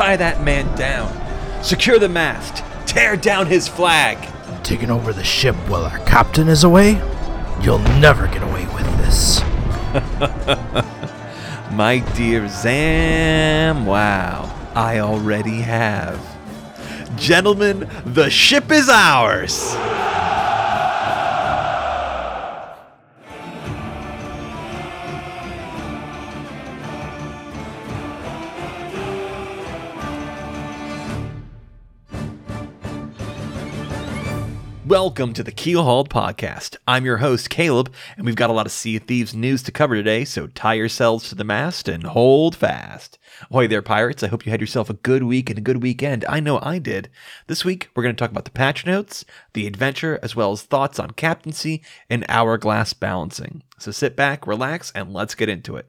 Tie that man down. Secure the mast. Tear down his flag. Taking over the ship while our captain is away? You'll never get away with this. My dear Zam, wow, I already have. Gentlemen, the ship is ours. Welcome to the Keelhauled Podcast. I'm your host, Caleb, and we've got a lot of Sea of Thieves news to cover today, so tie yourselves to the mast and hold fast. Ahoy there, pirates. I hope you had yourself a good week and a good weekend. I know I did. This week, we're going to talk about the patch notes, the adventure, as well as thoughts on captaincy and hourglass balancing. So sit back, relax, and let's get into it.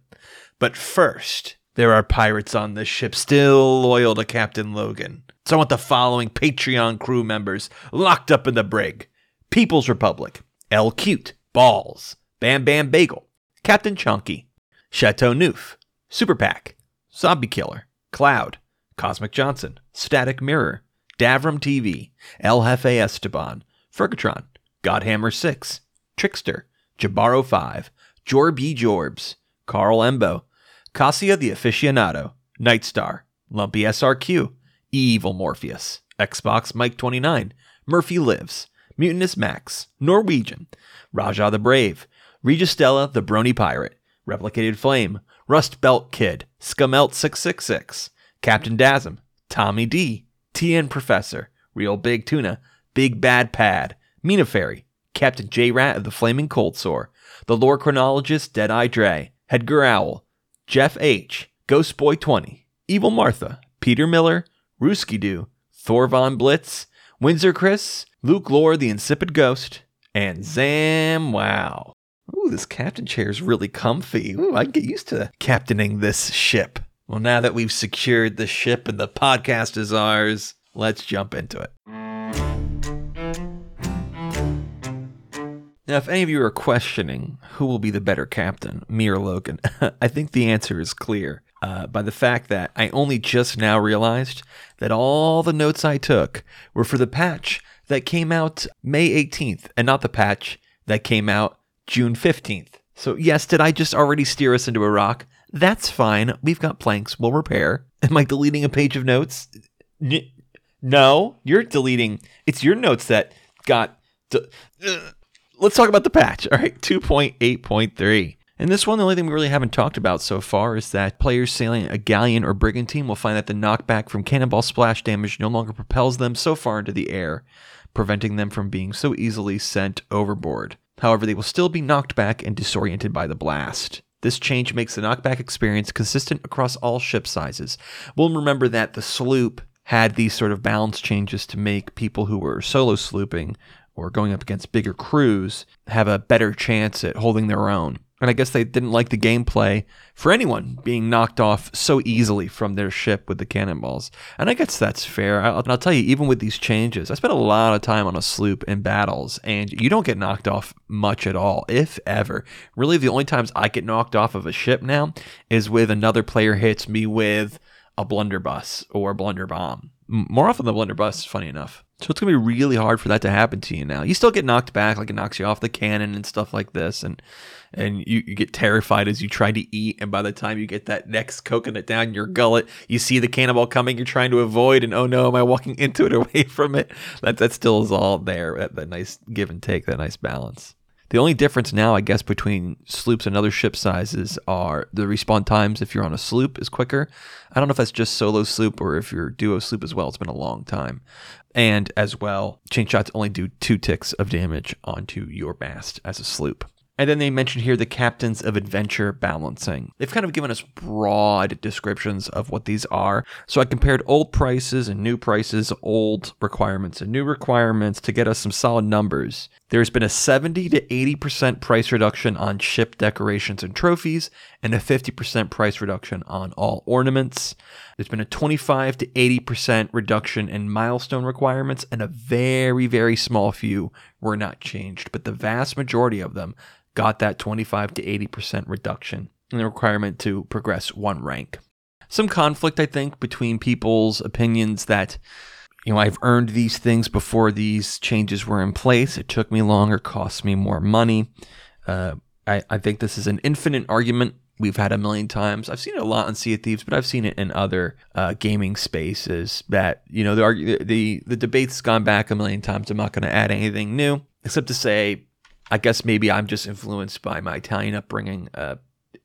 But first, there are pirates on this ship still loyal to Captain Logan. So I want the following Patreon crew members locked up in the brig. People's Republic, L Cute, Balls, Bam Bam Bagel, Captain Chunky, Chateau Neuf, Super Pack, Zombie Killer, Cloud, Cosmic Johnson, Static Mirror, Davram TV, El Jefe Esteban, Fergatron, Godhammer 6, Trickster, Jabaro 5, Jorby Jorbs, Carl Embo, Cassia the Aficionado, Nightstar, Lumpy SRQ, Evil Morpheus, Xbox Mike 29, Murphy Lives, Mutinous Max, Norwegian, Raja the Brave, Registella the Brony Pirate, Replicated Flame, Rust Belt Kid, Scumelt 666, Captain Dasm, Tommy D, TN Professor, Real Big Tuna, Big Bad Pad, Mina Fairy, Captain J Rat of the Flaming Cold Sore, The Lore Chronologist Deadeye Dre, Hedgar Owl, Jeff H, Ghost Boy 20, Evil Martha, Peter Miller, Ruski Doo, Thor Von Blitz, Windsor Chris, Luke Lore the Insipid Ghost, and Zam Wow. Ooh, this captain chair is really comfy. Ooh, I can get used to captaining this ship. Well, now that we've secured the ship and the podcast is ours, let's jump into it. Now, if any of you are questioning who will be the better captain, me or Logan, I think the answer is clear uh, by the fact that I only just now realized that all the notes I took were for the patch that came out May 18th and not the patch that came out June 15th. So, yes, did I just already steer us into a rock? That's fine. We've got planks. We'll repair. Am I deleting a page of notes? N- no, you're deleting. It's your notes that got. De- uh, let's talk about the patch. All right, 2.8.3. And this one, the only thing we really haven't talked about so far is that players sailing a galleon or brigantine will find that the knockback from cannonball splash damage no longer propels them so far into the air, preventing them from being so easily sent overboard. However, they will still be knocked back and disoriented by the blast. This change makes the knockback experience consistent across all ship sizes. We'll remember that the sloop had these sort of balance changes to make people who were solo slooping or going up against bigger crews have a better chance at holding their own. And I guess they didn't like the gameplay for anyone being knocked off so easily from their ship with the cannonballs. And I guess that's fair. I'll, I'll, tell you, even with these changes, I spent a lot of time on a sloop in battles, and you don't get knocked off much at all, if ever. Really, the only times I get knocked off of a ship now is with another player hits me with a blunderbuss or a blunderbomb. More often than blunderbuss, funny enough. So it's gonna be really hard for that to happen to you now. You still get knocked back, like it knocks you off the cannon and stuff like this, and and you, you get terrified as you try to eat, and by the time you get that next coconut down your gullet, you see the cannonball coming, you're trying to avoid, and oh no, am I walking into it away from it? That that still is all there. That, that nice give and take, that nice balance. The only difference now, I guess, between sloops and other ship sizes are the respawn times. If you're on a sloop, is quicker. I don't know if that's just solo sloop or if you're duo sloop as well. It's been a long time. And as well, chain shots only do two ticks of damage onto your mast as a sloop. And then they mentioned here the captains of adventure balancing. They've kind of given us broad descriptions of what these are. So I compared old prices and new prices, old requirements and new requirements to get us some solid numbers. There's been a 70 to 80% price reduction on ship decorations and trophies, and a 50% price reduction on all ornaments. There's been a 25 to 80% reduction in milestone requirements, and a very, very small few were not changed, but the vast majority of them got that 25 to 80% reduction in the requirement to progress one rank. some conflict, I think, between people's opinions that, you know, I've earned these things before these changes were in place. It took me longer, cost me more money. Uh, I, I think this is an infinite argument we've had a million times. I've seen it a lot on Sea of Thieves, but I've seen it in other uh, gaming spaces. That you know the the the debate's gone back a million times. I'm not going to add anything new except to say, I guess maybe I'm just influenced by my Italian upbringing. Uh,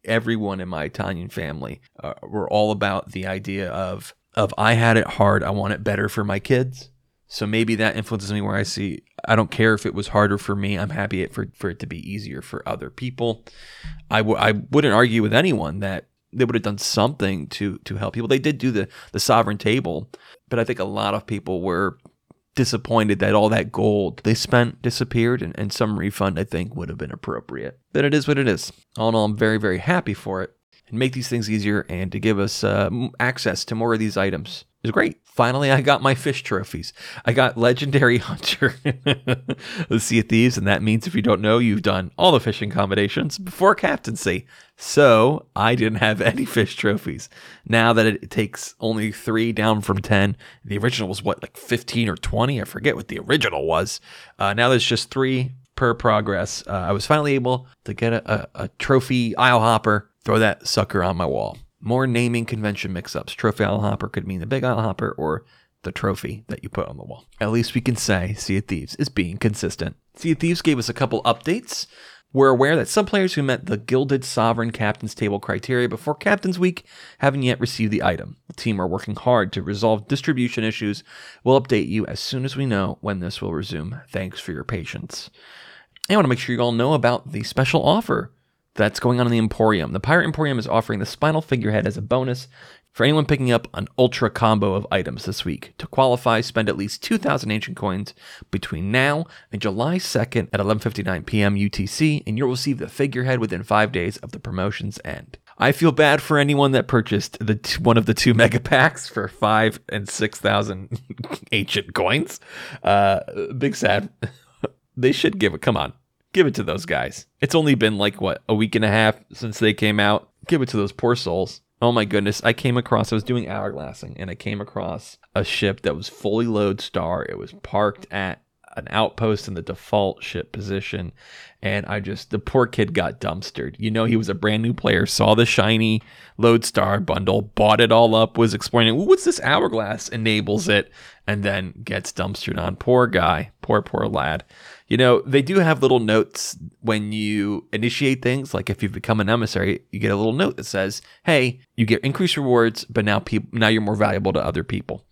everyone in my Italian family uh, were all about the idea of of I had it hard. I want it better for my kids. So maybe that influences me where I see I don't care if it was harder for me. I'm happy it for, for it to be easier for other people. I w- I wouldn't argue with anyone that they would have done something to to help people. They did do the the sovereign table, but I think a lot of people were disappointed that all that gold they spent disappeared and, and some refund I think would have been appropriate. But it is what it is. All in all, I'm very, very happy for it and make these things easier and to give us uh, access to more of these items is great. Finally, I got my fish trophies. I got Legendary Hunter, the Sea of Thieves, and that means if you don't know, you've done all the fishing combinations before captaincy. So I didn't have any fish trophies. Now that it takes only three down from 10, the original was what, like 15 or 20? I forget what the original was. Uh, now there's just three per progress. Uh, I was finally able to get a, a, a trophy isle hopper, throw that sucker on my wall. More naming convention mix ups. Trophy Isle Hopper could mean the Big Isle Hopper or the trophy that you put on the wall. At least we can say Sea of Thieves is being consistent. Sea of Thieves gave us a couple updates. We're aware that some players who met the Gilded Sovereign Captain's Table criteria before Captain's Week haven't yet received the item. The team are working hard to resolve distribution issues. We'll update you as soon as we know when this will resume. Thanks for your patience. I want to make sure you all know about the special offer that's going on in the Emporium. The Pirate Emporium is offering the Spinal Figurehead as a bonus for anyone picking up an ultra combo of items this week. To qualify, spend at least 2,000 ancient coins between now and July 2nd at 11:59 p.m. UTC, and you'll receive the figurehead within five days of the promotion's end. I feel bad for anyone that purchased the t- one of the two mega packs for five and six thousand ancient coins. Uh, big sad. they should give it. Come on, Give it to those guys. It's only been like what a week and a half since they came out. Give it to those poor souls. Oh my goodness. I came across, I was doing hourglassing and I came across a ship that was fully lodestar. It was parked at an outpost in the default ship position. And I just, the poor kid got dumpstered. You know, he was a brand new player, saw the shiny Lodestar bundle, bought it all up, was exploring, what's this hourglass? Enables it, and then gets dumpstered on. Poor guy. Poor, poor lad. You know, they do have little notes when you initiate things. Like if you become an emissary, you get a little note that says, "Hey, you get increased rewards, but now people now you're more valuable to other people."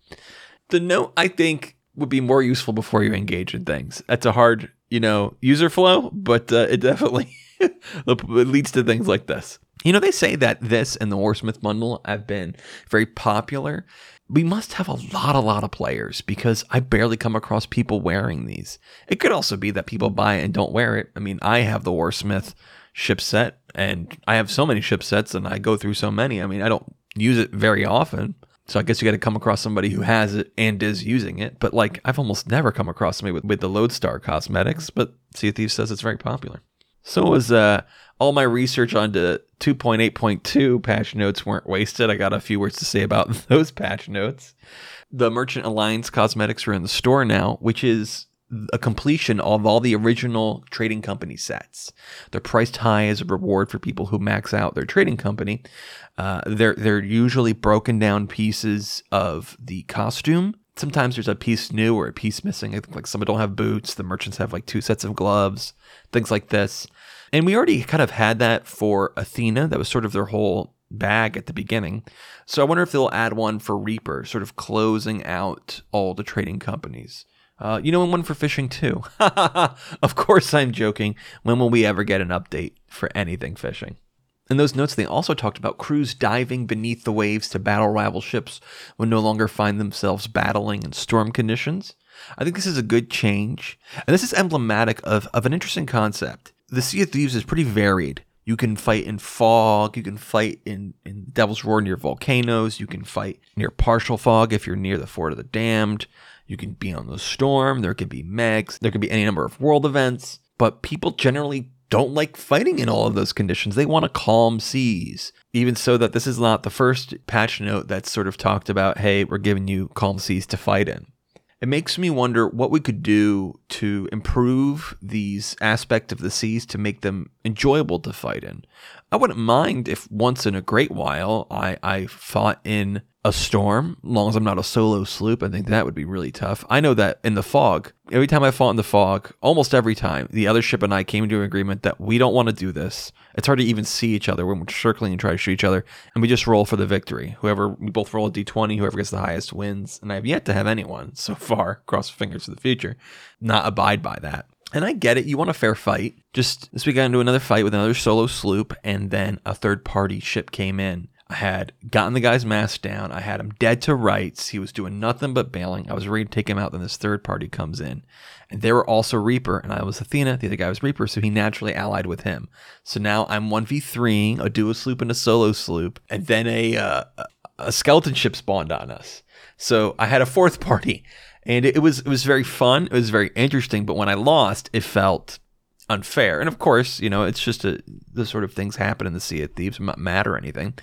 The note I think would be more useful before you engage in things. That's a hard, you know, user flow, but uh, it definitely it leads to things like this. You know, they say that this and the Warsmith bundle have been very popular we must have a lot, a lot of players because I barely come across people wearing these. It could also be that people buy it and don't wear it. I mean, I have the Warsmith ship set and I have so many ship sets and I go through so many. I mean, I don't use it very often. So I guess you got to come across somebody who has it and is using it. But like, I've almost never come across somebody with, with the Lodestar cosmetics, but Sea Thieves says it's very popular. So was uh, all my research onto 2.8.2 patch notes weren't wasted. I got a few words to say about those patch notes. The Merchant Alliance cosmetics are in the store now, which is a completion of all the original trading company sets. They're priced high as a reward for people who max out their trading company. Uh, they're they're usually broken down pieces of the costume. Sometimes there's a piece new or a piece missing. Like some don't have boots. The merchants have like two sets of gloves, things like this. And we already kind of had that for Athena. That was sort of their whole bag at the beginning. So I wonder if they'll add one for Reaper, sort of closing out all the trading companies. Uh, you know, and one for fishing too. of course, I'm joking. When will we ever get an update for anything fishing? In those notes, they also talked about crews diving beneath the waves to battle rival ships when no longer find themselves battling in storm conditions. I think this is a good change, and this is emblematic of, of an interesting concept the Sea of Thieves is pretty varied. You can fight in fog. You can fight in, in Devil's Roar near volcanoes. You can fight near partial fog if you're near the Fort of the Damned. You can be on the storm. There could be megs. There could be any number of world events. But people generally don't like fighting in all of those conditions. They want a calm seas. Even so, that this is not the first patch note that's sort of talked about, hey, we're giving you calm seas to fight in. It makes me wonder what we could do to improve these aspects of the seas to make them enjoyable to fight in. I wouldn't mind if once in a great while I, I fought in a storm, long as I'm not a solo sloop. I think that would be really tough. I know that in the fog, every time I fought in the fog, almost every time, the other ship and I came to an agreement that we don't want to do this. It's hard to even see each other when we're circling and try to shoot each other, and we just roll for the victory. Whoever we both roll a d20, whoever gets the highest wins. And I've yet to have anyone so far, cross fingers for the future, not abide by that. And I get it. You want a fair fight. Just this I got into another fight with another solo sloop, and then a third party ship came in I had gotten the guy's mask down. I had him dead to rights. He was doing nothing but bailing. I was ready to take him out. Then this third party comes in. And they were also Reaper, and I was Athena. The other guy was Reaper, so he naturally allied with him. So now I'm 1v3ing a duo sloop and a solo sloop, and then a, uh, a skeleton ship spawned on us. So I had a fourth party, and it was it was very fun. It was very interesting. But when I lost, it felt unfair. And of course, you know, it's just a, the sort of things happen in the Sea of Thieves, not mad or anything.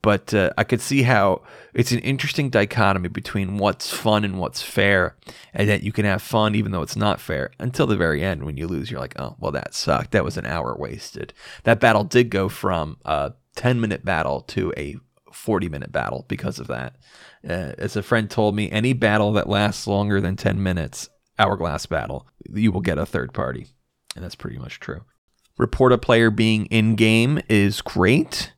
But uh, I could see how it's an interesting dichotomy between what's fun and what's fair, and that you can have fun even though it's not fair until the very end when you lose. You're like, oh, well, that sucked. That was an hour wasted. That battle did go from a 10 minute battle to a 40 minute battle because of that. Uh, as a friend told me, any battle that lasts longer than 10 minutes, hourglass battle, you will get a third party and that's pretty much true. Report a player being in game is great.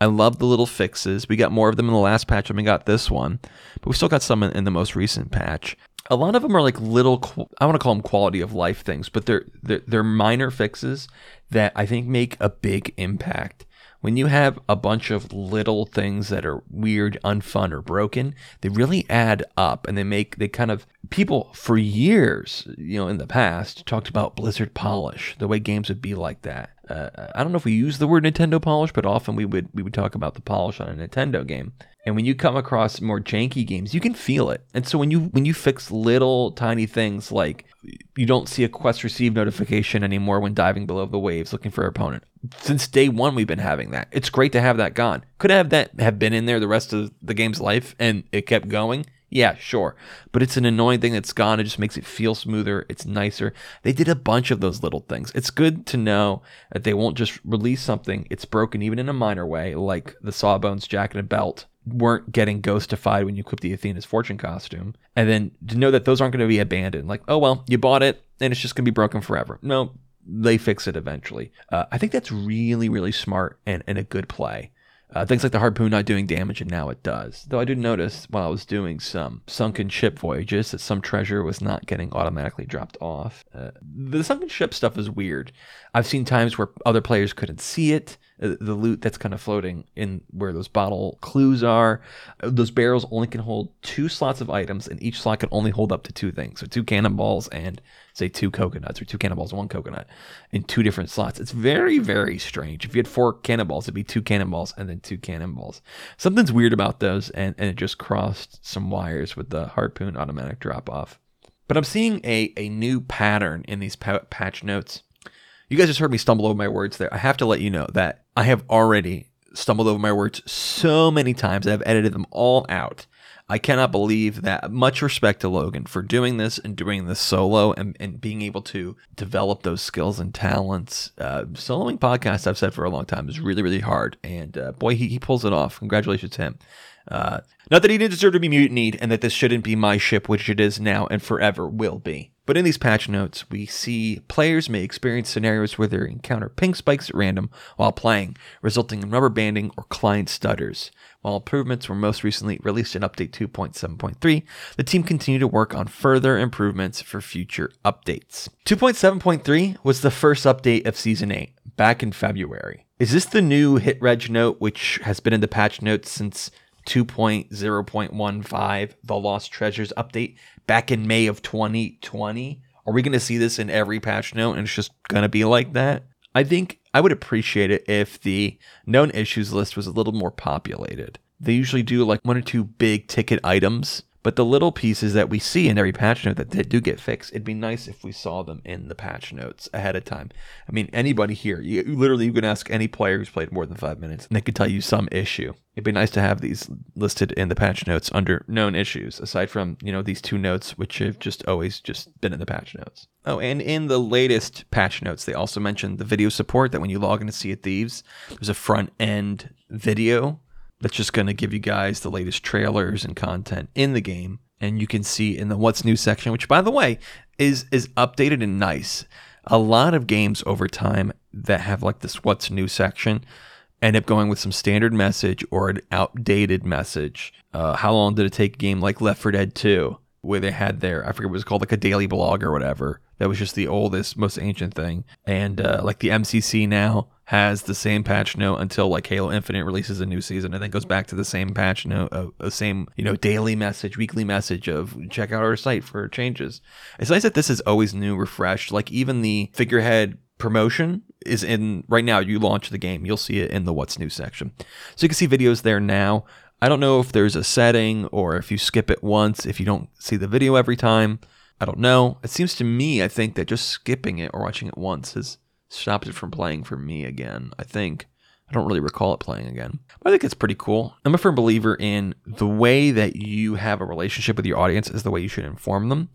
I love the little fixes. We got more of them in the last patch than we got this one, but we still got some in, the most recent patch. A lot of them are like little, I want to call them quality of life things, but they're, they're, they're minor fixes that I think make a big impact. When you have a bunch of little things that are weird, unfun, or broken, they really add up and they make, they kind of, people for years, you know, in the past talked about Blizzard polish, the way games would be like that. Uh, I don't know if we use the word Nintendo polish, but often we would we would talk about the polish on a Nintendo game. And when you come across more janky games, you can feel it. And so when you when you fix little tiny things like you don't see a quest receive notification anymore when diving below the waves looking for an opponent. Since day one, we've been having that. It's great to have that gone. Could have that have been in there the rest of the game's life and it kept going. Yeah, sure. But it's an annoying thing that's gone. It just makes it feel smoother. It's nicer. They did a bunch of those little things. It's good to know that they won't just release something. It's broken even in a minor way, like the Sawbones jacket and belt weren't getting ghostified when you equipped the Athena's fortune costume. And then to know that those aren't going to be abandoned. Like, oh, well, you bought it and it's just going to be broken forever. No, they fix it eventually. Uh, I think that's really, really smart and, and a good play. Uh, things like the harpoon not doing damage, and now it does. Though I did notice while I was doing some sunken ship voyages that some treasure was not getting automatically dropped off. Uh, the sunken ship stuff is weird. I've seen times where other players couldn't see it. Uh, the loot that's kind of floating in where those bottle clues are. Uh, those barrels only can hold two slots of items, and each slot can only hold up to two things. So two cannonballs and say two coconuts, or two cannonballs and one coconut in two different slots. It's very, very strange. If you had four cannonballs, it'd be two cannonballs and then two cannonballs. Something's weird about those, and, and it just crossed some wires with the harpoon automatic drop off. But I'm seeing a, a new pattern in these patch notes you guys just heard me stumble over my words there. I have to let you know that I have already stumbled over my words so many times. I've edited them all out. I cannot believe that. Much respect to Logan for doing this and doing this solo and, and being able to develop those skills and talents. Uh, soloing podcasts, I've said for a long time, is really, really hard. And uh, boy, he, he pulls it off. Congratulations to him. Uh, not that he didn't deserve to be mutinied and that this shouldn't be my ship, which it is now and forever will be. But in these patch notes, we see players may experience scenarios where they encounter ping spikes at random while playing, resulting in rubber banding or client stutters. While improvements were most recently released in Update 2.7.3, the team continued to work on further improvements for future updates. 2.7.3 was the first update of Season 8, back in February. Is this the new hit reg note, which has been in the patch notes since 2.0.15, the Lost Treasures update back in May of 2020? Are we going to see this in every patch note and it's just going to be like that? I think I would appreciate it if the known issues list was a little more populated. They usually do like one or two big ticket items But the little pieces that we see in every patch note that do get fixed, it'd be nice if we saw them in the patch notes ahead of time. I mean, anybody here, you literally you can ask any player who's played more than five minutes, and they could tell you some issue. It'd be nice to have these listed in the patch notes under known issues, aside from you know these two notes, which have just always just been in the patch notes. Oh, and in the latest patch notes, they also mentioned the video support that when you log into Sea of Thieves, there's a front end video that's just going to give you guys the latest trailers and content in the game and you can see in the what's new section which by the way is is updated and nice. A lot of games over time that have like this what's new section end up going with some standard message or an outdated message. Uh, how long did it take a game like left 4 dead 2 where they had their i forget what it was called like a daily blog or whatever that was just the oldest most ancient thing and uh, like the mcc now has the same patch note until like Halo Infinite releases a new season, and then goes back to the same patch note, uh, the same you know daily message, weekly message of check out our site for changes. It's nice that this is always new, refreshed. Like even the figurehead promotion is in right now. You launch the game, you'll see it in the what's new section, so you can see videos there now. I don't know if there's a setting or if you skip it once, if you don't see the video every time. I don't know. It seems to me, I think that just skipping it or watching it once is stops it from playing for me again. I think. I don't really recall it playing again. But I think it's pretty cool. I'm a firm believer in the way that you have a relationship with your audience is the way you should inform them.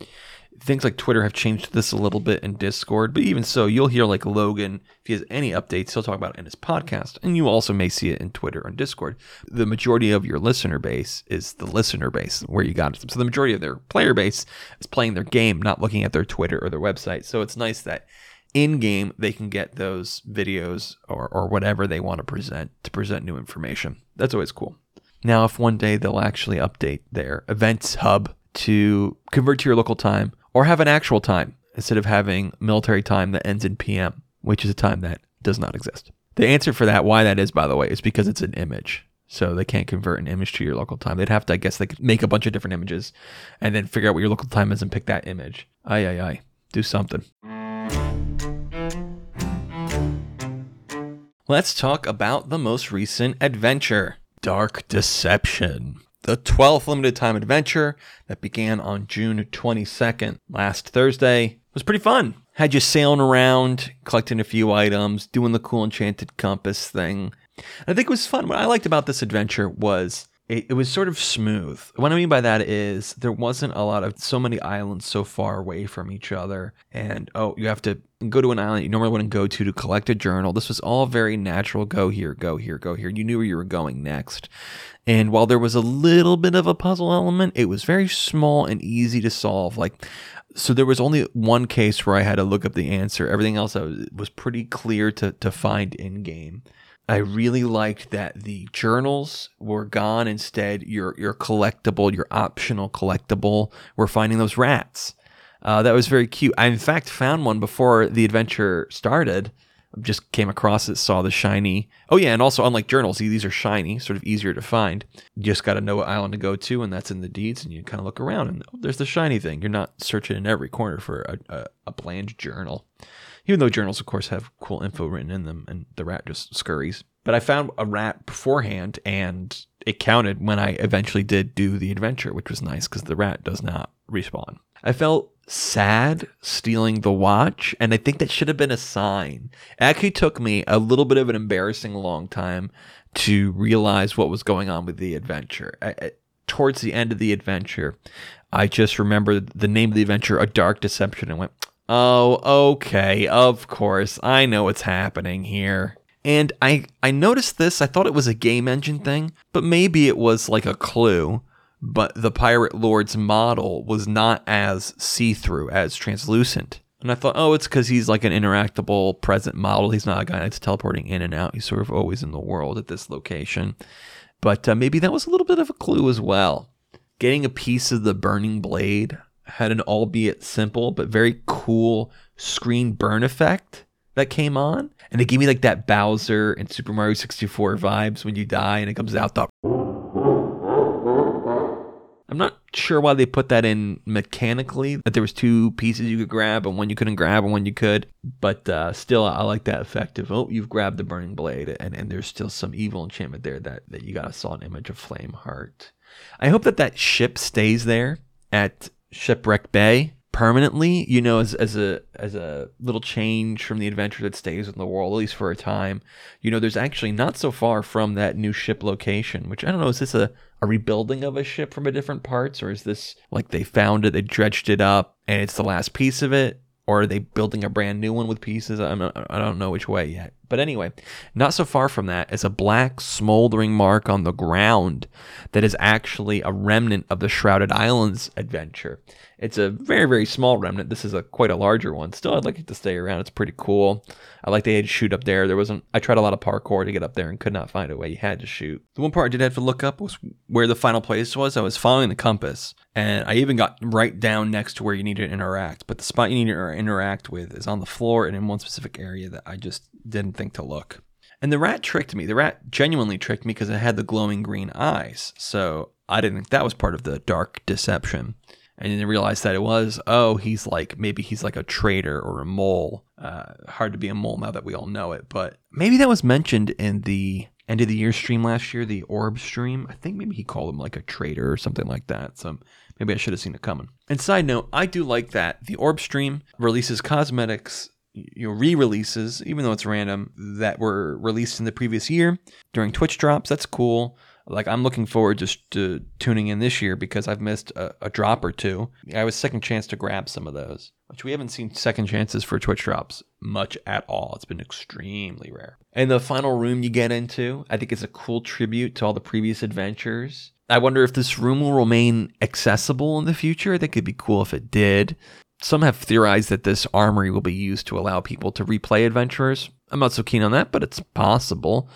Things like Twitter have changed this a little bit in Discord, but even so, you'll hear like Logan, if he has any updates, he'll talk about it in his podcast. And you also may see it in Twitter and Discord. The majority of your listener base is the listener base where you got it. So the majority of their player base is playing their game, not looking at their Twitter or their website. So it's nice that in game they can get those videos or, or whatever they want to present to present new information. That's always cool. Now, if one day they'll actually update their events hub to convert to your local time or have an actual time instead of having military time that ends in PM, which is a time that does not exist. The answer for that, why that is, by the way, is because it's an image. So they can't convert an image to your local time. They'd have to, I guess, they could make a bunch of different images and then figure out what your local time is and pick that image. Aye, aye, aye. Do something. Let's talk about the most recent adventure Dark Deception. The 12th limited time adventure that began on June 22nd, last Thursday, was pretty fun. Had you sailing around, collecting a few items, doing the cool enchanted compass thing. I think it was fun. What I liked about this adventure was it, it, was sort of smooth. What I mean by that is there wasn't a lot of so many islands so far away from each other, and oh, you have to go to an island you normally wouldn't go to to collect a journal. This was all very natural. Go here, go here, go here. You knew where you were going next. And while there was a little bit of a puzzle element, it was very small and easy to solve. Like, so there was only one case where I had to look up the answer. Everything else was pretty clear to, to find in game. I really liked that the journals were gone. Instead, your your collectible, your optional collectible, we're finding those rats. Uh, that was very cute. I in fact found one before the adventure started. Just came across it, saw the shiny. Oh yeah, and also unlike journals, these are shiny, sort of easier to find. You just got to know what island to go to, and that's in the deeds. And you kind of look around, and oh, there's the shiny thing. You're not searching in every corner for a, a, a bland journal even though journals, of course, have cool info written in them, and the rat just scurries. But I found a rat beforehand, and it counted when I eventually did do the adventure, which was nice because the rat does not respawn. I felt sad stealing the watch, and I think that should have been a sign. It actually took me a little bit of an embarrassing long time to realize what was going on with the adventure. I, I, towards the end of the adventure, I just remembered the name of the adventure, A Dark Deception, and went, Oh, okay, of course. I know what's happening here. And I I noticed this, I thought it was a game engine thing, but maybe it was like a clue. But the Pirate Lord's model was not as see-through, as translucent. And I thought, oh, it's because he's like an interactable present model. He's not a guy that's teleporting in and out. He's sort of always in the world at this location. But uh, maybe that was a little bit of a clue as well. Getting a piece of the burning blade had an albeit simple but very cool screen burn effect that came on. And it gave me like that Bowser and Super Mario 64 vibes when you die and it comes out the. I'm not sure why they put that in mechanically, that there was two pieces you could grab and one you couldn't grab and one you could. But uh, still, I like that effect of, oh, you've grabbed the Burning Blade and, and there's still some evil enchantment there that, that you gotta saw an image of Flameheart. I hope that that ship stays there at Shipwreck Bay permanently, you know, as, as a as a little change from the adventure that stays in the world, at least for a time. You know, there's actually not so far from that new ship location, which I don't know, is this a, a rebuilding of a ship from a different parts, or is this like they found it, they dredged it up, and it's the last piece of it? Or are they building a brand new one with pieces? I'm I don't know which way yet. But anyway, not so far from that is a black smoldering mark on the ground that is actually a remnant of the Shrouded Islands adventure. It's a very, very small remnant. This is a quite a larger one. Still, I'd like it to stay around. It's pretty cool. I like they had to shoot up there. There wasn't. I tried a lot of parkour to get up there and could not find a way. You had to shoot. The one part I did have to look up was where the final place was. I was following the compass, and I even got right down next to where you need to interact. But the spot you need to interact with is on the floor and in one specific area that I just didn't think to look. And the rat tricked me. The rat genuinely tricked me because it had the glowing green eyes. So I didn't think that was part of the dark deception and then realized that it was oh he's like maybe he's like a traitor or a mole uh, hard to be a mole now that we all know it but maybe that was mentioned in the end of the year stream last year the orb stream i think maybe he called him like a traitor or something like that so maybe i should have seen it coming and side note i do like that the orb stream releases cosmetics you know re-releases even though it's random that were released in the previous year during twitch drops that's cool like I'm looking forward just to tuning in this year because I've missed a, a, drop or two. I was second chance to grab some of those, which we haven't seen second chances for Twitch drops much at all. It's been extremely rare. And the final room you get into, I think it's a cool tribute to all the previous adventures. I wonder if this room will remain accessible in the future. Think it'd be cool if it did. Some have theorized that this armory will be used to allow people to replay adventures. I'm not so keen on that, but it's possible.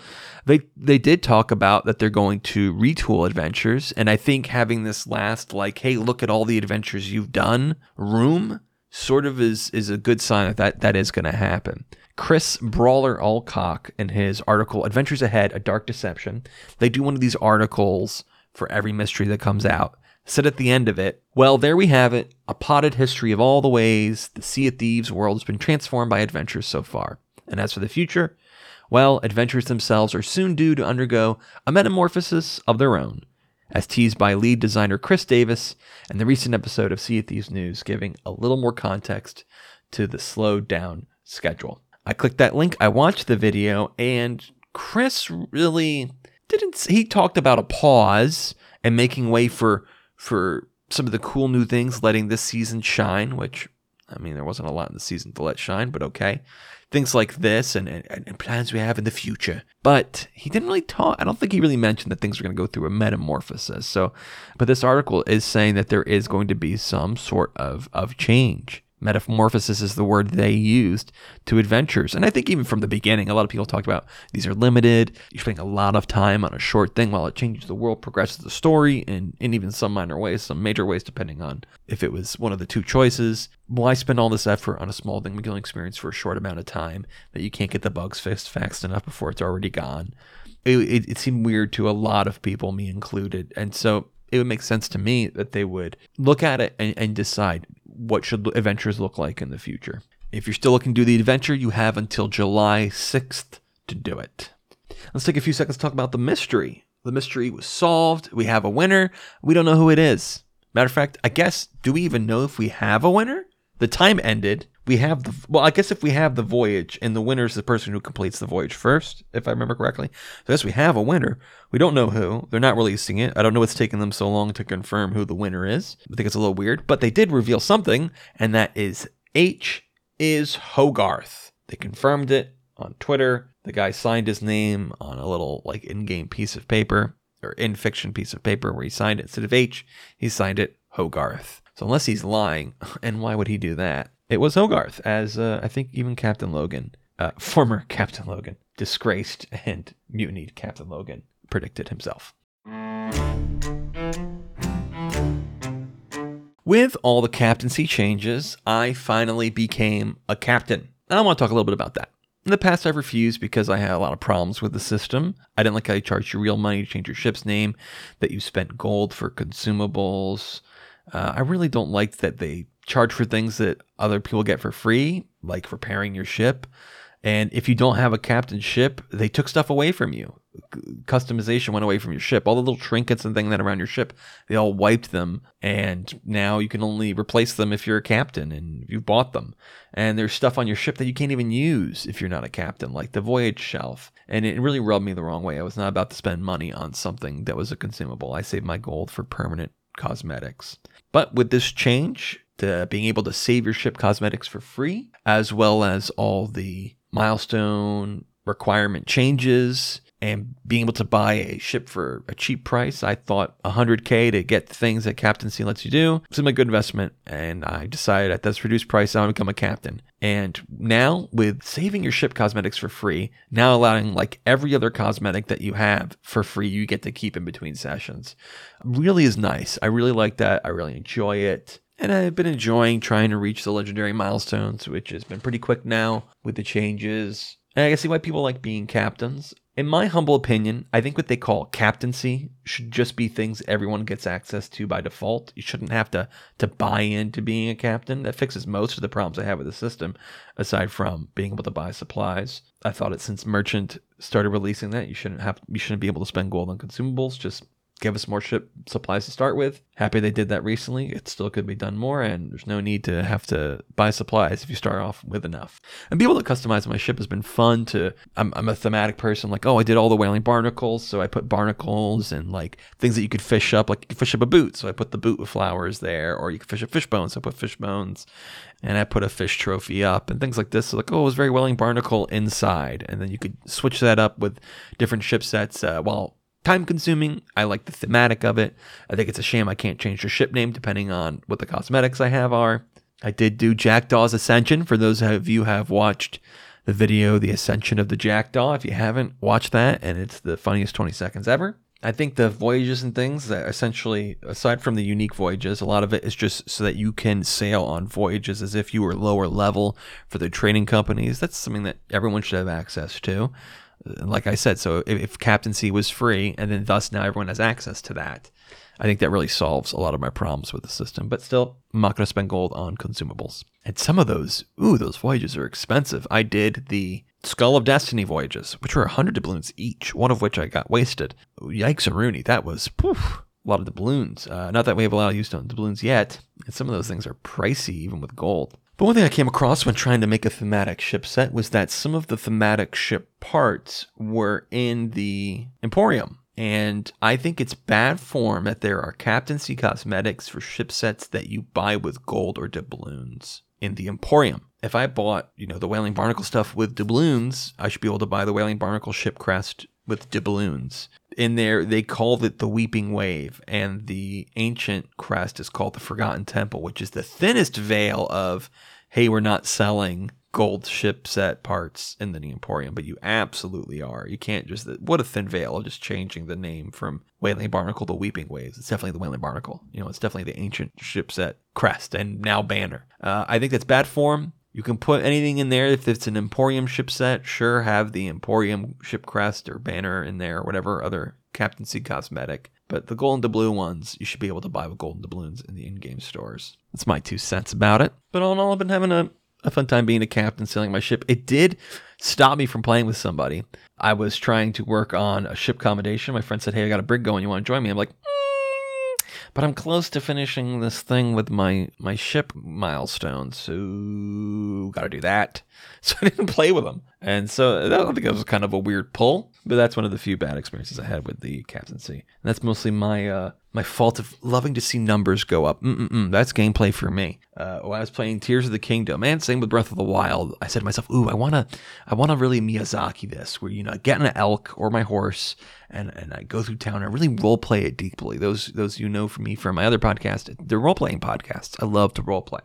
They they did talk about that they're going to retool adventures, and I think having this last like, hey, look at all the adventures you've done room sort of is is a good sign that that, that is going to happen. Chris Brawler Allcock in his article Adventures Ahead: A Dark Deception, they do one of these articles for every mystery that comes out said at the end of it, Well, there we have it, a potted history of all the ways the Sea of Thieves world has been transformed by adventures so far. And as for the future, well, adventures themselves are soon due to undergo a metamorphosis of their own, as teased by lead designer Chris Davis and the recent episode of Sea of Thieves News, giving a little more context to the slowed down schedule. I clicked that link, I watched the video, and Chris really didn't. He talked about a pause and making way for for some of the cool new things, letting this season shine, which, I mean, there wasn't a lot in the season to let shine, but okay. Things like this and, and, and plans we have in the future. But he didn't really talk, I don't think he really mentioned that things are going to go through a metamorphosis. So, but this article is saying that there is going to be some sort of, of change. Metamorphosis is the word they used to adventures. And I think even from the beginning, a lot of people talked about these are limited. You're spending a lot of time on a short thing while it changes the world, progresses the story in, in even some minor ways, some major ways, depending on if it was one of the two choices. Why spend all this effort on a small thing we experience for a short amount of time that you can't get the bugs fixed fast enough before it's already gone? It, it, it seemed weird to a lot of people, me included. And so it would make sense to me that they would look at it and, and decide what should adventures look like in the future. If you're still looking to do the adventure, you have until July 6th to do it. Let's take a few seconds to talk about the mystery. The mystery was solved. We have a winner. We don't know who it is. Matter of fact, I guess, do we even know if we have a winner? The time ended we have the well, I guess if we have the voyage and the winner is the person who completes the voyage first, if I remember correctly. So yes, we have a winner. We don't know who. They're not releasing it. I don't know what's taking them so long to confirm who the winner is. I think it's a little weird, but they did reveal something, and that is H is Hogarth. They confirmed it on Twitter. The guy signed his name on a little like in-game piece of paper or in fiction piece of paper where he signed it instead of H, he signed it Hogarth. So unless he's lying, and why would he do that? It was Hogarth, as uh, I think even Captain Logan, uh, former Captain Logan, disgraced and mutinied Captain Logan, predicted himself. With all the captaincy changes, I finally became a captain. I want to talk a little bit about that. In the past, I've refused because I had a lot of problems with the system. I didn't like how you charged you real money to change your ship's name, that you spent gold for consumables. Uh, I really don't like that they charge for things that other people get for free, like repairing your ship. And if you don't have a captain ship, they took stuff away from you. Customization went away from your ship. All the little trinkets and things that around your ship, they all wiped them. And now you can only replace them if you're a captain and you've bought them. And there's stuff on your ship that you can't even use if you're not a captain, like the voyage shelf. And it really rubbed me the wrong way. I was not about to spend money on something that was a consumable. I saved my gold for permanent cosmetics. But with this change, to being able to save your ship cosmetics for free, as well as all the milestone requirement changes and being able to buy a ship for a cheap price. I thought 100k to get things that captaincy lets you do seemed like a good investment, and I decided at this reduced price I want to become a captain. And now with saving your ship cosmetics for free, now allowing like every other cosmetic that you have for free, you get to keep in between sessions, really is nice. I really like that. I really enjoy it. And I've been enjoying trying to reach the legendary milestones, which has been pretty quick now with the changes. And I can see why people like being captains. In my humble opinion, I think what they call captaincy should just be things everyone gets access to by default. You shouldn't have to to buy into being a captain. That fixes most of the problems I have with the system, aside from being able to buy supplies. I thought it since Merchant started releasing that, you shouldn't have you shouldn't be able to spend gold on consumables. Just give us more ship supplies to start with. Happy they did that recently. It still could be done more, and there's no need to have to buy supplies if you start off with enough. And being able to customize my ship has been fun. To I'm, I'm a thematic person, like oh, I did all the wailing barnacles, so I put barnacles and like things that you could fish up, like you could fish up a boot, so I put the boot with flowers there, or you could fish up fish bones, so I put fish bones, and I put a fish trophy up and things like this. So like oh, it was very wailing barnacle inside, and then you could switch that up with different ship sets. Uh, well time consuming. I like the thematic of it. I think it's a shame I can't change the ship name depending on what the cosmetics I have are. I did do Jackdaw's Ascension for those of you who have watched the video, The Ascension of the Jackdaw. If you haven't, watch that, and it's the funniest 20 seconds ever. I think the voyages and things that essentially, aside from the unique voyages, a lot of it is just so that you can sail on voyages as if you were lower level for the trading companies. That's something that everyone should have access to like I said, so if, if captaincy was free, and then thus now everyone has access to that, I think that really solves a lot of my problems with the system. But still, I'm not going to spend gold on consumables. And some of those, ooh, those voyages are expensive. I did the Skull of Destiny voyages, which were 100 doubloons each, one of which I got wasted. Yikes, Rooney, that was poof, a lot of doubloons. Uh, not that we have a lot of use on doubloons yet. And some of those things are pricey, even with gold. But one thing I came across when trying to make a thematic ship set was that some of the thematic ship parts were in the Emporium. And I think it's bad form that there are captaincy cosmetics for ship sets that you buy with gold or doubloons in the Emporium. If I bought, you know, the Wailing Barnacle stuff with doubloons, I should be able to buy the Wailing Barnacle ship crest with doubloons. In there, they called it the Weeping Wave, and the ancient crest is called the Forgotten Temple, which is the thinnest veil of, hey, we're not selling gold ship set parts in the Emporium, but you absolutely are. You can't just, what a thin veil of just changing the name from Wailing Barnacle to Weeping Waves. It's definitely the Wailing Barnacle. You know, it's definitely the ancient ship set crest and now banner. Uh, I think that's bad form. You can put anything in there. If it's an Emporium ship set, sure, have the Emporium ship crest or banner in there, or whatever other captaincy cosmetic. But the gold and blue ones, you should be able to buy with gold and doubloons in the in-game stores. That's my two cents about it. But all in all, I've been having a, a fun time being a captain, sailing my ship. It did stop me from playing with somebody. I was trying to work on a ship accommodation. My friend said, "Hey, I got a brig going. You want to join me?" I'm like. Mm but I'm close to finishing this thing with my my ship milestone, so gotta do that. So I didn't play with them, and so that I think it was kind of a weird pull. But that's one of the few bad experiences I had with the captaincy, and that's mostly my uh, my fault of loving to see numbers go up. Mm-mm-mm, that's gameplay for me. Uh, when I was playing Tears of the Kingdom, and same with Breath of the Wild, I said to myself, "Ooh, I wanna, I wanna really Miyazaki this, where you know, I get an elk or my horse, and and I go through town and I really role play it deeply. Those those you know from me from my other podcast, they're role playing podcasts. I love to role play,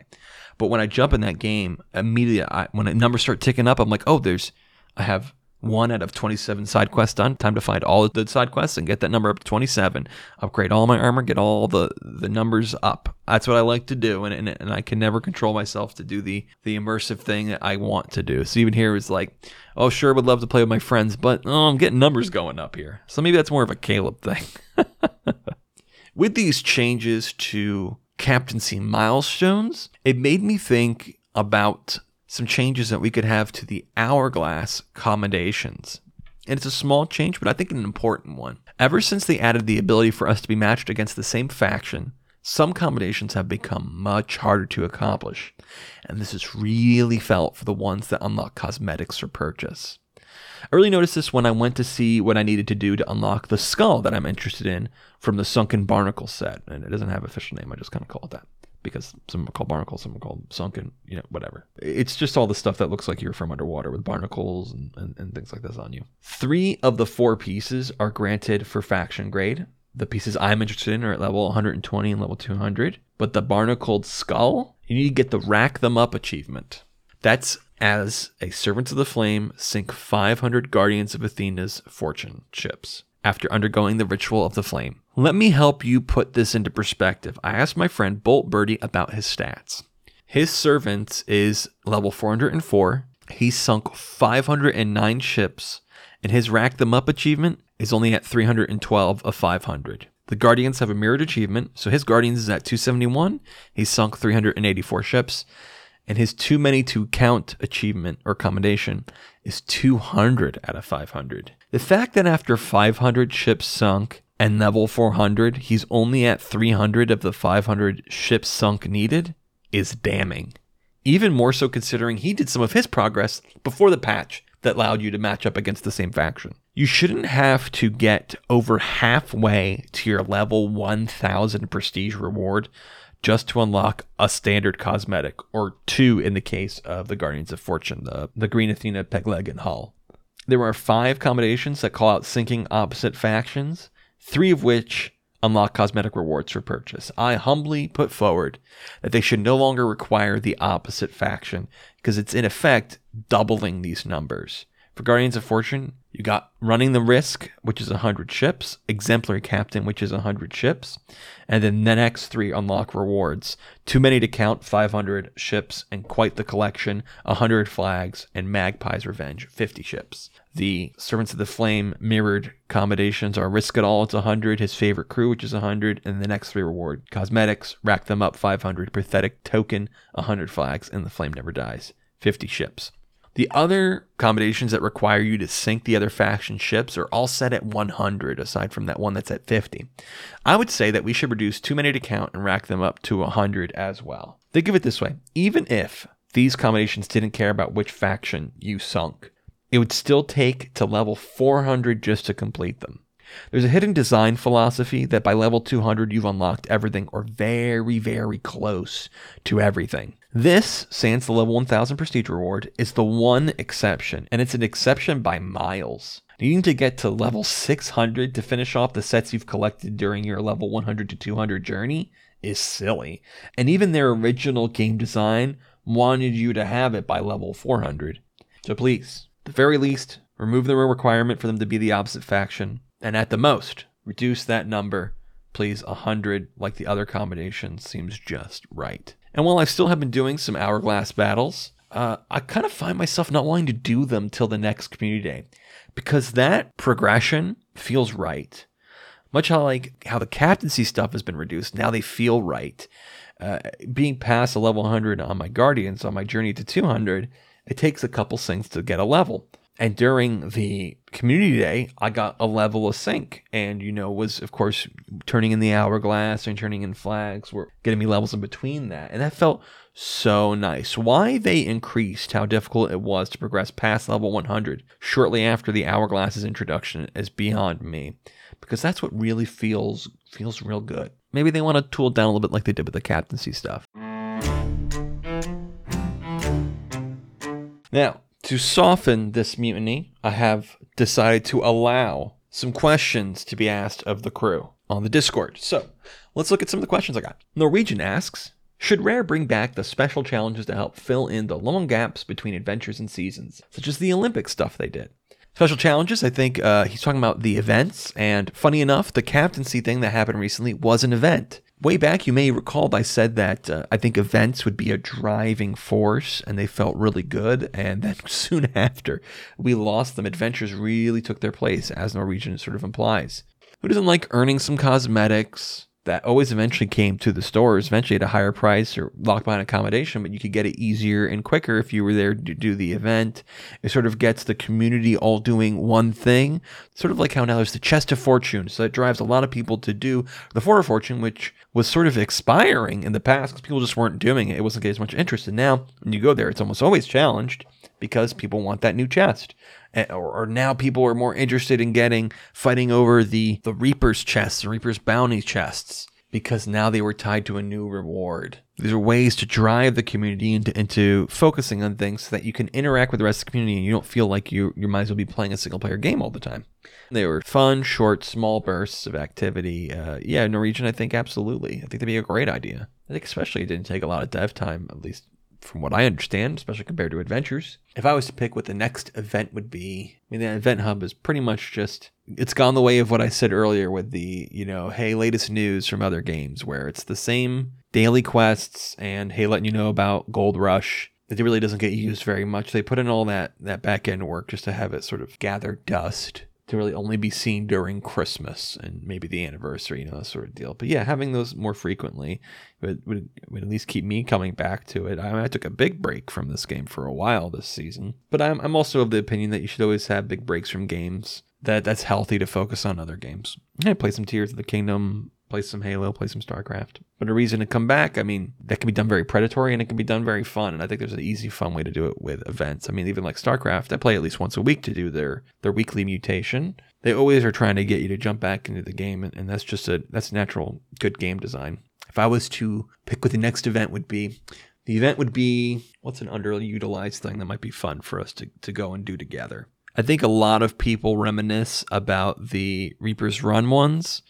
but when I jump in that game, immediately I, when the numbers start ticking up, I'm like, oh, there's I have one out of 27 side quests done. Time to find all the side quests and get that number up to 27. Upgrade all my armor, get all the, the numbers up. That's what I like to do, and, and, and I can never control myself to do the, the immersive thing that I want to do. So even here it's like, oh, sure, would love to play with my friends, but oh, I'm getting numbers going up here. So maybe that's more of a Caleb thing. with these changes to captaincy milestones, it made me think about some changes that we could have to the hourglass commendations. And it's a small change, but I think an important one. Ever since they added the ability for us to be matched against the same faction, some combinations have become much harder to accomplish. And this is really felt for the ones that unlock cosmetics for purchase. I really noticed this when I went to see what I needed to do to unlock the skull that I'm interested in from the Sunken Barnacle set. And it doesn't have an official name, I just kind of call it that because some are called barnacles, some are called sunken, you know, whatever. It's just all the stuff that looks like you're from underwater with barnacles and, and, and things like this on you. Three of the four pieces are granted for faction grade. The pieces I'm interested in are at level 120 and level 200, but the barnacled skull, you need to get the rack them up achievement. That's as a Servant of the Flame sink 500 Guardians of Athena's fortune ships after undergoing the ritual of the flame. Let me help you put this into perspective. I asked my friend Bolt Birdie about his stats. His servant is level 404. He sunk 509 ships, and his rack them up achievement is only at 312 of 500. The Guardians have a mirrored achievement, so his Guardians is at 271. He's sunk 384 ships, and his too many to count achievement or commendation is 200 out of 500. The fact that after 500 ships sunk and level 400, he's only at 300 of the 500 ships sunk needed is damning. Even more so considering he did some of his progress before the patch that allowed you to match up against the same faction. You shouldn't have to get over halfway to your level 1000 prestige reward just to unlock a standard cosmetic, or two in the case of the Guardians of Fortune, the, the Green Athena, Pegleg, and Hull. There are five combinations that call out sinking opposite factions, three of which unlock cosmetic rewards for purchase. I humbly put forward that they should no longer require the opposite faction because it's in effect doubling these numbers. For Guardians of Fortune, you got Running the Risk, which is 100 ships, Exemplary Captain, which is 100 ships, and then the next three unlock rewards. Too many to count, 500 ships, and quite the collection, 100 flags, and Magpie's Revenge, 50 ships. The Servants of the Flame mirrored accommodations are Risk It All, it's 100, his favorite crew, which is 100, and the next three reward cosmetics, Rack Them Up, 500, Pathetic Token, 100 flags, and the Flame Never Dies, 50 ships. The other combinations that require you to sink the other faction ships are all set at 100, aside from that one that's at 50. I would say that we should reduce too many to count and rack them up to 100 as well. Think of it this way even if these combinations didn't care about which faction you sunk, it would still take to level 400 just to complete them. There's a hidden design philosophy that by level 200 you've unlocked everything or very, very close to everything. This, sans the level 1000 prestige reward, is the one exception, and it's an exception by miles. Needing to get to level 600 to finish off the sets you've collected during your level 100 to 200 journey is silly. And even their original game design wanted you to have it by level 400. So please, the very least, remove the requirement for them to be the opposite faction, and at the most, reduce that number. Please, 100, like the other combinations, seems just right. And while I still have been doing some hourglass battles, uh, I kind of find myself not wanting to do them till the next community day because that progression feels right. Much how like how the captaincy stuff has been reduced, now they feel right. Uh, being past a level 100 on my guardians on my journey to 200, it takes a couple sinks to get a level. And during the community day, I got a level of sink and, you know, was of course turning in the hourglass and turning in flags were getting me levels in between that. And that felt so nice. Why they increased how difficult it was to progress past level 100 shortly after the hourglass's introduction is beyond me because that's what really feels feels real good. Maybe they want to tool down a little bit like they did with the captaincy stuff. Now, to soften this mutiny, I have decided to allow some questions to be asked of the crew on the Discord. So let's look at some of the questions I got. Norwegian asks Should Rare bring back the special challenges to help fill in the long gaps between adventures and seasons, such as the Olympic stuff they did? Special challenges, I think uh, he's talking about the events. And funny enough, the captaincy thing that happened recently was an event. Way back, you may recall I said that uh, I think events would be a driving force and they felt really good. And then soon after, we lost them. Adventures really took their place, as Norwegian sort of implies. Who doesn't like earning some cosmetics? That always eventually came to the stores, eventually at a higher price or locked behind accommodation, but you could get it easier and quicker if you were there to do the event. It sort of gets the community all doing one thing, sort of like how now there's the Chest of Fortune. So it drives a lot of people to do the Fort of Fortune, which was sort of expiring in the past because people just weren't doing it. It wasn't getting as much interest. And now when you go there, it's almost always challenged because people want that new chest. Or, or, now people are more interested in getting fighting over the the Reaper's chests, the Reaper's bounty chests, because now they were tied to a new reward. These are ways to drive the community into, into focusing on things so that you can interact with the rest of the community and you don't feel like you you might as well be playing a single player game all the time. They were fun, short, small bursts of activity. Uh, yeah, Norwegian, I think absolutely. I think that'd be a great idea. I think especially it didn't take a lot of dev time, at least from what I understand, especially compared to adventures. If I was to pick what the next event would be, I mean, the event hub is pretty much just, it's gone the way of what I said earlier with the, you know, hey, latest news from other games, where it's the same daily quests and, hey, letting you know about Gold Rush. It really doesn't get used very much. They put in all that, that back end work just to have it sort of gather dust to really only be seen during Christmas and maybe the anniversary, you know, that sort of deal. But yeah, having those more frequently would, would, would at least keep me coming back to it. I, I, took a big break from this game for a while this season, but I'm, I'm also of the opinion that you should always have big breaks from games. That that's healthy to focus on other games. I play some Tears of the Kingdom, play some Halo, play some StarCraft. But a reason to come back, I mean, that can be done very predatory and it can be done very fun. And I think there's an easy, fun way to do it with events. I mean, even like StarCraft, I play at least once a week to do their their weekly mutation. They always are trying to get you to jump back into the game, and, and that's just a that's natural good game design. If I was to pick what the next event would be, the event would be what's an underutilized thing that might be fun for us to, to go and do together. I think a lot of people reminisce about the Reaper's Run ones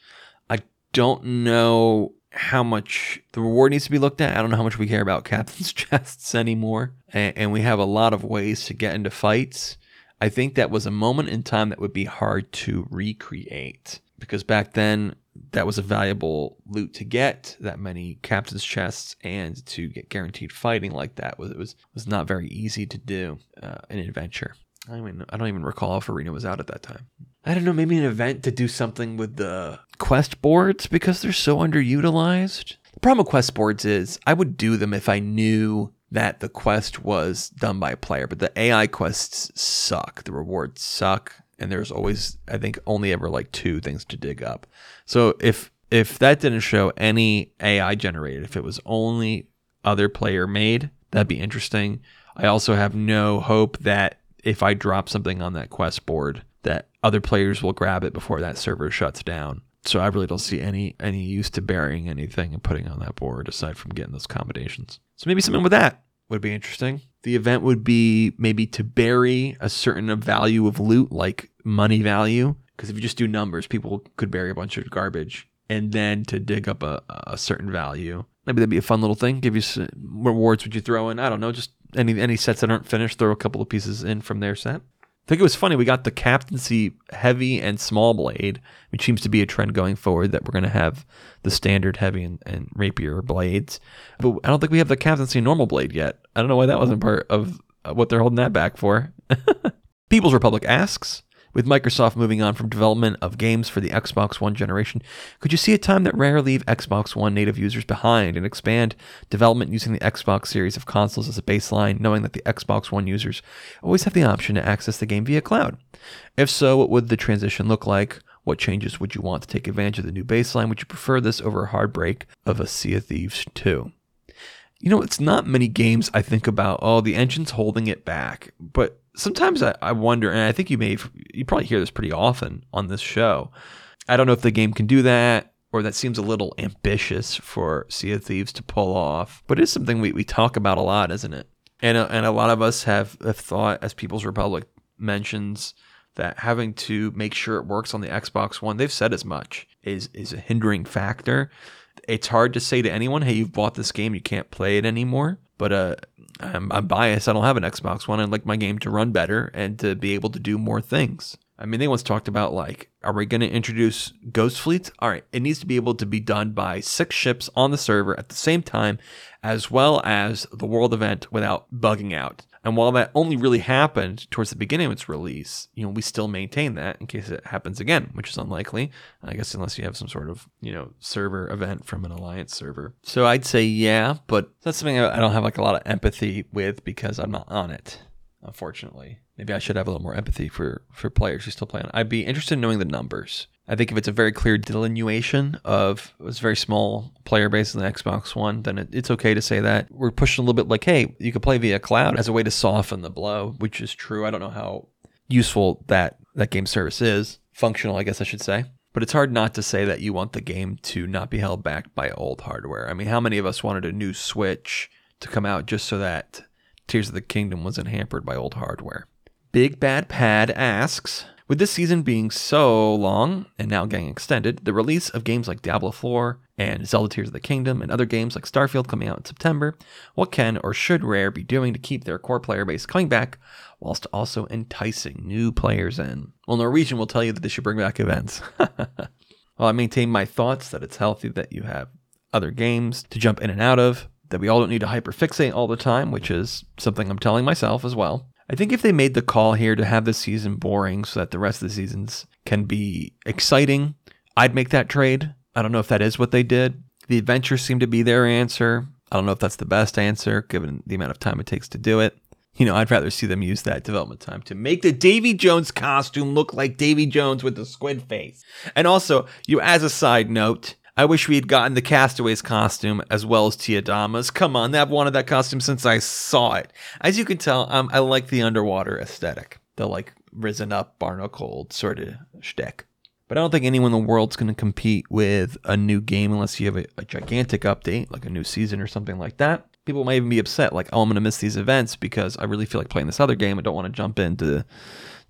don't know how much the reward needs to be looked at. I don't know how much we care about captain's chests anymore. And, and, we have a lot of ways to get into fights. I think that was a moment in time that would be hard to recreate because back then that was a valuable loot to get that many captain's chests and to get guaranteed fighting like that was it was was not very easy to do uh, an adventure. I even I don't even recall if Arena was out at that time. I don't know, maybe an event to do something with the quest boards because they're so underutilized. The problem with quest boards is I would do them if I knew that the quest was done by a player, but the AI quests suck. The rewards suck, and there's always I think only ever like two things to dig up. So if if that didn't show any AI generated, if it was only other player made, that'd be interesting. I also have no hope that if I drop something on that quest board that other players will grab it before that server shuts down. So I really don't see any any use to burying anything and putting on that board aside from getting those combinations. So maybe something with that would be interesting. The event would be maybe to bury a certain value of loot, like money value, because if you just do numbers, people could bury a bunch of garbage, and then to dig up a, a certain value. Maybe that'd be a fun little thing. Give you some rewards. Would you throw in? I don't know, just any any sets that aren't finished. Throw a couple of pieces in from their set. I think it was funny. We got the captaincy heavy and small blade, which seems to be a trend going forward that we're going to have the standard heavy and, and rapier blades. But I don't think we have the captaincy normal blade yet. I don't know why that wasn't part of uh, what they're holding that back for. People's Republic asks with Microsoft moving on from development of games for the Xbox One generation, could you see a time that Rare leave Xbox One native users behind and expand development using the Xbox series of consoles as a baseline, knowing that the Xbox One users always have the option to access the game via cloud? If so, what would the transition look like? What changes would you want to take advantage of the new baseline? Would you prefer this over a hard break of a Sea of Thieves 2? You know, it's not many games I think about, oh, the engine's holding it back. But sometimes I, I wonder, and I think you may, you probably hear this pretty often on this show. I don't know if the game can do that, or that seems a little ambitious for Sea of Thieves to pull off. But it's something we, we talk about a lot, isn't it? And, uh, and a lot of us have, have thought, as People's Republic mentions, that having to make sure it works on the Xbox One, they've said as much, is, is a hindering factor it's hard to say to anyone, hey, you've bought this game, you can't play it anymore. But uh, I'm, I'm biased. I don't have an Xbox One. I'd like my game to run better and to be able to do more things. I mean, they once talked about like, are we going to introduce ghost fleets? All right, it needs to be able to be done by six ships on the server at the same time, as well as the world event without bugging out. And while that only really happened towards the beginning of its release, you know, we still maintain that in case it happens again, which is unlikely, I guess, unless you have some sort of, you know, server event from an alliance server. So I'd say yeah, but that's something I don't have like a lot of empathy with because I'm not on it, unfortunately. Maybe I should have a little more empathy for for players who still play on. I'd be interested in knowing the numbers. I think if it's a very clear delineation of it's a very small player base in the Xbox One, then it, it's okay to say that. We're pushing a little bit like, hey, you could play via cloud as a way to soften the blow, which is true. I don't know how useful that that game service is. Functional, I guess I should say. But it's hard not to say that you want the game to not be held back by old hardware. I mean, how many of us wanted a new Switch to come out just so that Tears of the Kingdom wasn't hampered by old hardware? Big Bad Pad asks, with this season being so long and now getting extended, the release of games like Diablo 4 and Zelda Tears of the Kingdom and other games like Starfield coming out in September, what can or should Rare be doing to keep their core player base coming back whilst also enticing new players in? Well, Norwegian will tell you that they should bring back events. well, I maintain my thoughts that it's healthy that you have other games to jump in and out of, that we all don't need to hyperfixate all the time, which is something I'm telling myself as well. I think if they made the call here to have this season boring so that the rest of the seasons can be exciting, I'd make that trade. I don't know if that is what they did. The adventures seem to be their answer. I don't know if that's the best answer given the amount of time it takes to do it. You know, I'd rather see them use that development time to make the Davy Jones costume look like Davy Jones with the squid face. And also, you as a side note, I wish we had gotten the Castaways costume as well as Tia Dalma's. Come on, I've wanted that costume since I saw it. As you can tell, um, I like the underwater aesthetic, the like risen up, barnacle sort of shtick. But I don't think anyone in the world's going to compete with a new game unless you have a, a gigantic update, like a new season or something like that. People might even be upset, like, oh, I'm going to miss these events because I really feel like playing this other game. I don't want to jump into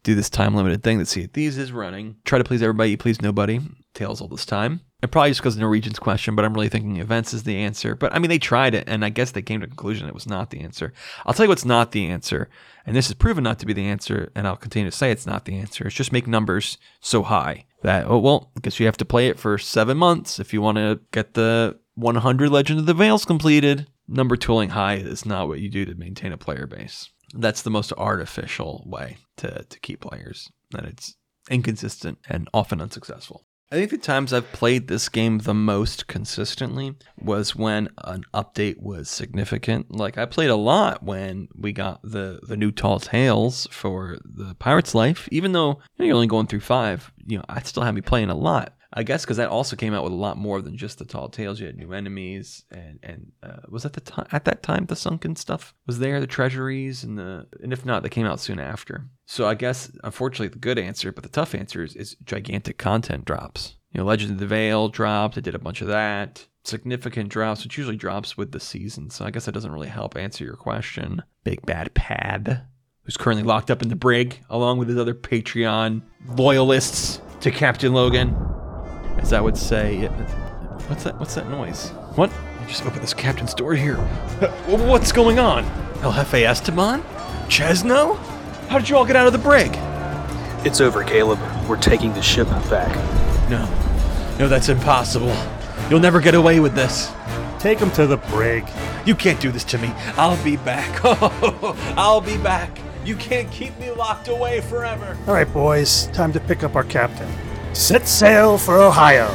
do this time limited thing that Sea of Thieves is running. Try to please everybody, please nobody. Tails all this time. And probably just because of Norwegian's question, but I'm really thinking events is the answer. But I mean, they tried it, and I guess they came to a conclusion it was not the answer. I'll tell you what's not the answer, and this is proven not to be the answer, and I'll continue to say it's not the answer. It's just make numbers so high that, oh, well, I guess you have to play it for seven months if you want to get the 100 Legend of the Veils completed. Number tooling high is not what you do to maintain a player base. That's the most artificial way to, to keep players, and it's inconsistent and often unsuccessful. I think the times I've played this game the most consistently was when an update was significant. Like I played a lot when we got the the new Tall Tales for the Pirate's Life. Even though you're only going through five, you know I still had me playing a lot. I guess because that also came out with a lot more than just the tall tales. You had new enemies, and and uh, was at the time at that time the sunken stuff was there, the treasuries, and the and if not, they came out soon after. So I guess unfortunately the good answer, but the tough answer is, is gigantic content drops. You know, Legend of the Veil dropped. I did a bunch of that. Significant drops, which usually drops with the season. So I guess that doesn't really help answer your question. Big Bad Pad, who's currently locked up in the brig, along with his other Patreon loyalists to Captain Logun as I would say. What's that? What's that noise? What? I just opened this captain's door here. Uh, what's going on? El Jefe Esteban? Chesno? How did you all get out of the brig? It's over, Caleb. We're taking the ship back. No. No, that's impossible. You'll never get away with this. Take him to the brig. You can't do this to me. I'll be back. I'll be back. You can't keep me locked away forever. All right, boys, time to pick up our captain. Set sail for Ohio.